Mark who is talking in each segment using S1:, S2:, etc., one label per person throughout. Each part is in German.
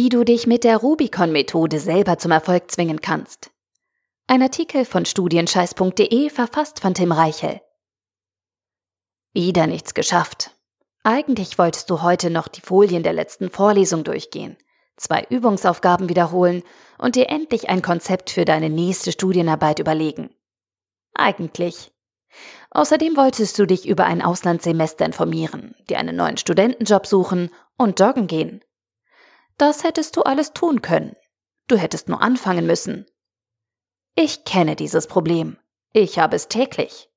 S1: Wie du dich mit der Rubicon-Methode selber zum Erfolg zwingen kannst. Ein Artikel von studienscheiß.de verfasst von Tim Reichel. Wieder nichts geschafft. Eigentlich wolltest du heute noch die Folien der letzten Vorlesung durchgehen, zwei Übungsaufgaben wiederholen und dir endlich ein Konzept für deine nächste Studienarbeit überlegen. Eigentlich. Außerdem wolltest du dich über ein Auslandssemester informieren, dir einen neuen Studentenjob suchen und joggen gehen. Das hättest du alles tun können. Du hättest nur anfangen müssen. Ich kenne dieses Problem. Ich habe es täglich.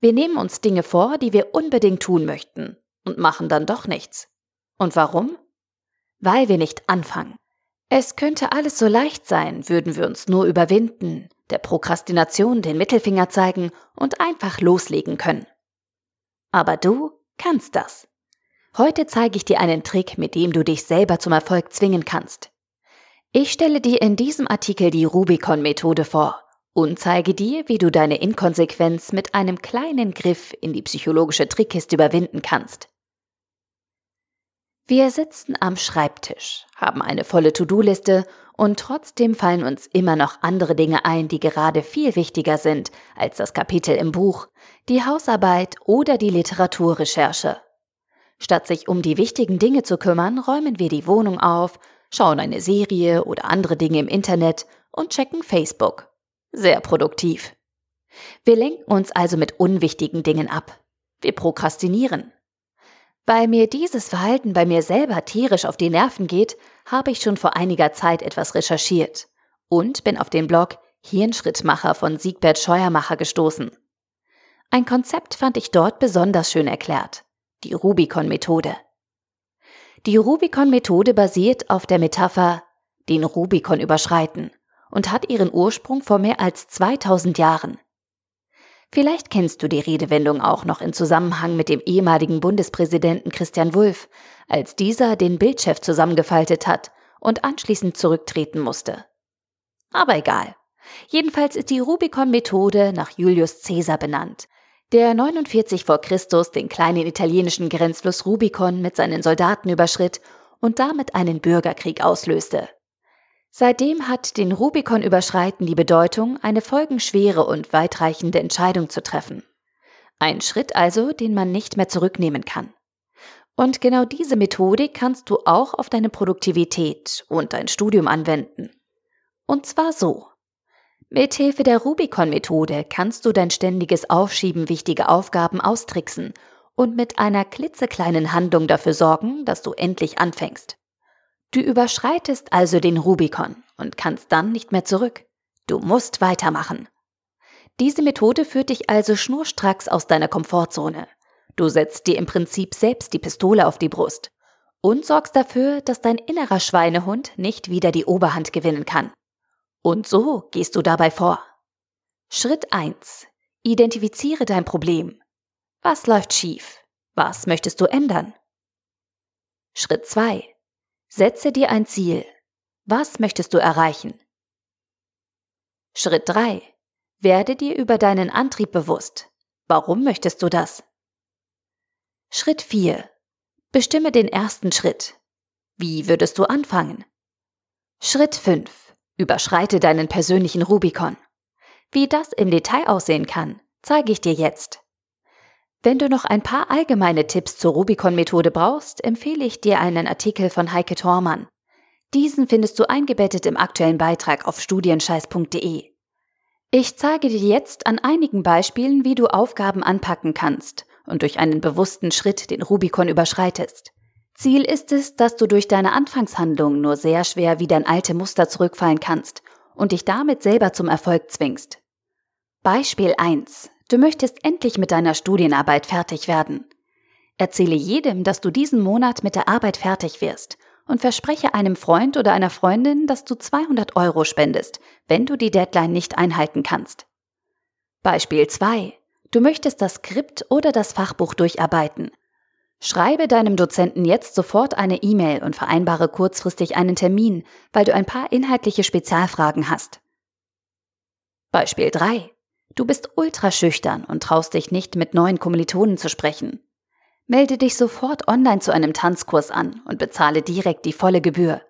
S1: Wir nehmen uns Dinge vor, die wir unbedingt tun möchten und machen dann doch nichts. Und warum? Weil wir nicht anfangen. Es könnte alles so leicht sein, würden wir uns nur überwinden, der Prokrastination den Mittelfinger zeigen und einfach loslegen können. Aber du kannst das. Heute zeige ich dir einen Trick, mit dem du dich selber zum Erfolg zwingen kannst. Ich stelle dir in diesem Artikel die Rubicon-Methode vor und zeige dir, wie du deine Inkonsequenz mit einem kleinen Griff in die psychologische Trickkiste überwinden kannst. Wir sitzen am Schreibtisch, haben eine volle To-Do-Liste und trotzdem fallen uns immer noch andere Dinge ein, die gerade viel wichtiger sind als das Kapitel im Buch, die Hausarbeit oder die Literaturrecherche. Statt sich um die wichtigen Dinge zu kümmern, räumen wir die Wohnung auf, schauen eine Serie oder andere Dinge im Internet und checken Facebook. Sehr produktiv. Wir lenken uns also mit unwichtigen Dingen ab. Wir prokrastinieren. Weil mir dieses Verhalten bei mir selber tierisch auf die Nerven geht, habe ich schon vor einiger Zeit etwas recherchiert und bin auf den Blog Hirnschrittmacher von Siegbert Scheuermacher gestoßen. Ein Konzept fand ich dort besonders schön erklärt die Rubicon-Methode. Die Rubicon-Methode basiert auf der Metapher den Rubicon überschreiten und hat ihren Ursprung vor mehr als 2000 Jahren. Vielleicht kennst du die Redewendung auch noch in Zusammenhang mit dem ehemaligen Bundespräsidenten Christian Wulff, als dieser den Bildchef zusammengefaltet hat und anschließend zurücktreten musste. Aber egal. Jedenfalls ist die Rubicon-Methode nach Julius Caesar benannt, der 49 vor Christus den kleinen italienischen Grenzfluss Rubicon mit seinen Soldaten überschritt und damit einen Bürgerkrieg auslöste. Seitdem hat den Rubicon überschreiten die Bedeutung, eine folgenschwere und weitreichende Entscheidung zu treffen. Ein Schritt also, den man nicht mehr zurücknehmen kann. Und genau diese Methodik kannst du auch auf deine Produktivität und dein Studium anwenden. Und zwar so. Mithilfe der Rubicon-Methode kannst du dein ständiges Aufschieben wichtiger Aufgaben austricksen und mit einer klitzekleinen Handlung dafür sorgen, dass du endlich anfängst. Du überschreitest also den Rubicon und kannst dann nicht mehr zurück. Du musst weitermachen. Diese Methode führt dich also schnurstracks aus deiner Komfortzone. Du setzt dir im Prinzip selbst die Pistole auf die Brust und sorgst dafür, dass dein innerer Schweinehund nicht wieder die Oberhand gewinnen kann. Und so gehst du dabei vor. Schritt 1. Identifiziere dein Problem. Was läuft schief? Was möchtest du ändern? Schritt 2. Setze dir ein Ziel. Was möchtest du erreichen? Schritt 3. Werde dir über deinen Antrieb bewusst. Warum möchtest du das? Schritt 4. Bestimme den ersten Schritt. Wie würdest du anfangen? Schritt 5. Überschreite deinen persönlichen Rubikon. Wie das im Detail aussehen kann, zeige ich dir jetzt. Wenn du noch ein paar allgemeine Tipps zur Rubicon-Methode brauchst, empfehle ich dir einen Artikel von Heike Thormann. Diesen findest du eingebettet im aktuellen Beitrag auf studienscheiß.de. Ich zeige dir jetzt an einigen Beispielen, wie du Aufgaben anpacken kannst und durch einen bewussten Schritt den Rubicon überschreitest. Ziel ist es, dass du durch deine Anfangshandlung nur sehr schwer wieder in alte Muster zurückfallen kannst und dich damit selber zum Erfolg zwingst. Beispiel 1. Du möchtest endlich mit deiner Studienarbeit fertig werden. Erzähle jedem, dass du diesen Monat mit der Arbeit fertig wirst und verspreche einem Freund oder einer Freundin, dass du 200 Euro spendest, wenn du die Deadline nicht einhalten kannst. Beispiel 2. Du möchtest das Skript oder das Fachbuch durcharbeiten Schreibe deinem Dozenten jetzt sofort eine E-Mail und vereinbare kurzfristig einen Termin, weil du ein paar inhaltliche Spezialfragen hast. Beispiel 3. Du bist ultraschüchtern und traust dich nicht, mit neuen Kommilitonen zu sprechen. Melde dich sofort online zu einem Tanzkurs an und bezahle direkt die volle Gebühr.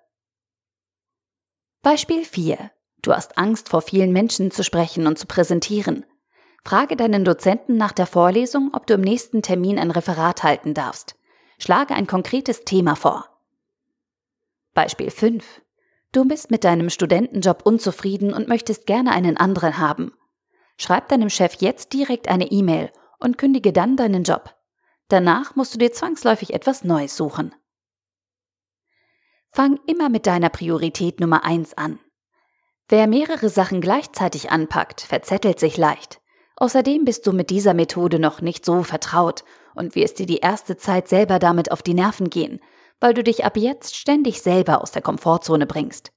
S1: Beispiel 4. Du hast Angst vor vielen Menschen zu sprechen und zu präsentieren. Frage deinen Dozenten nach der Vorlesung, ob du im nächsten Termin ein Referat halten darfst. Schlage ein konkretes Thema vor. Beispiel 5. Du bist mit deinem Studentenjob unzufrieden und möchtest gerne einen anderen haben. Schreib deinem Chef jetzt direkt eine E-Mail und kündige dann deinen Job. Danach musst du dir zwangsläufig etwas Neues suchen. Fang immer mit deiner Priorität Nummer 1 an. Wer mehrere Sachen gleichzeitig anpackt, verzettelt sich leicht. Außerdem bist du mit dieser Methode noch nicht so vertraut und wirst dir die erste Zeit selber damit auf die Nerven gehen, weil du dich ab jetzt ständig selber aus der Komfortzone bringst.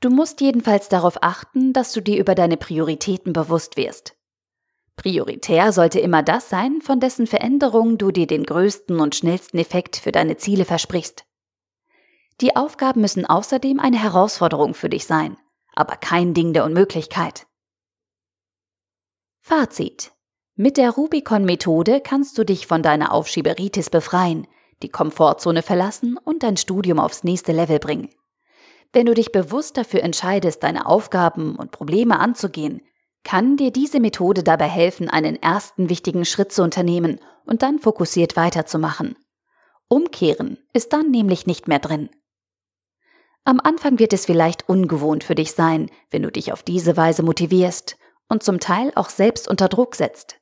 S1: Du musst jedenfalls darauf achten, dass du dir über deine Prioritäten bewusst wirst. Prioritär sollte immer das sein, von dessen Veränderung du dir den größten und schnellsten Effekt für deine Ziele versprichst. Die Aufgaben müssen außerdem eine Herausforderung für dich sein, aber kein Ding der Unmöglichkeit. Fazit. Mit der Rubicon-Methode kannst du dich von deiner Aufschieberitis befreien, die Komfortzone verlassen und dein Studium aufs nächste Level bringen. Wenn du dich bewusst dafür entscheidest, deine Aufgaben und Probleme anzugehen, kann dir diese Methode dabei helfen, einen ersten wichtigen Schritt zu unternehmen und dann fokussiert weiterzumachen. Umkehren ist dann nämlich nicht mehr drin. Am Anfang wird es vielleicht ungewohnt für dich sein, wenn du dich auf diese Weise motivierst und zum Teil auch selbst unter Druck setzt.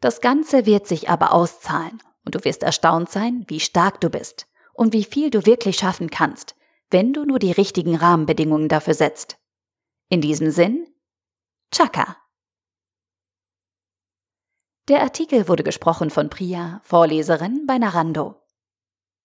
S1: Das Ganze wird sich aber auszahlen und du wirst erstaunt sein, wie stark du bist und wie viel du wirklich schaffen kannst, wenn du nur die richtigen Rahmenbedingungen dafür setzt. In diesem Sinn, Chaka. Der Artikel wurde gesprochen von Priya, Vorleserin bei Narando.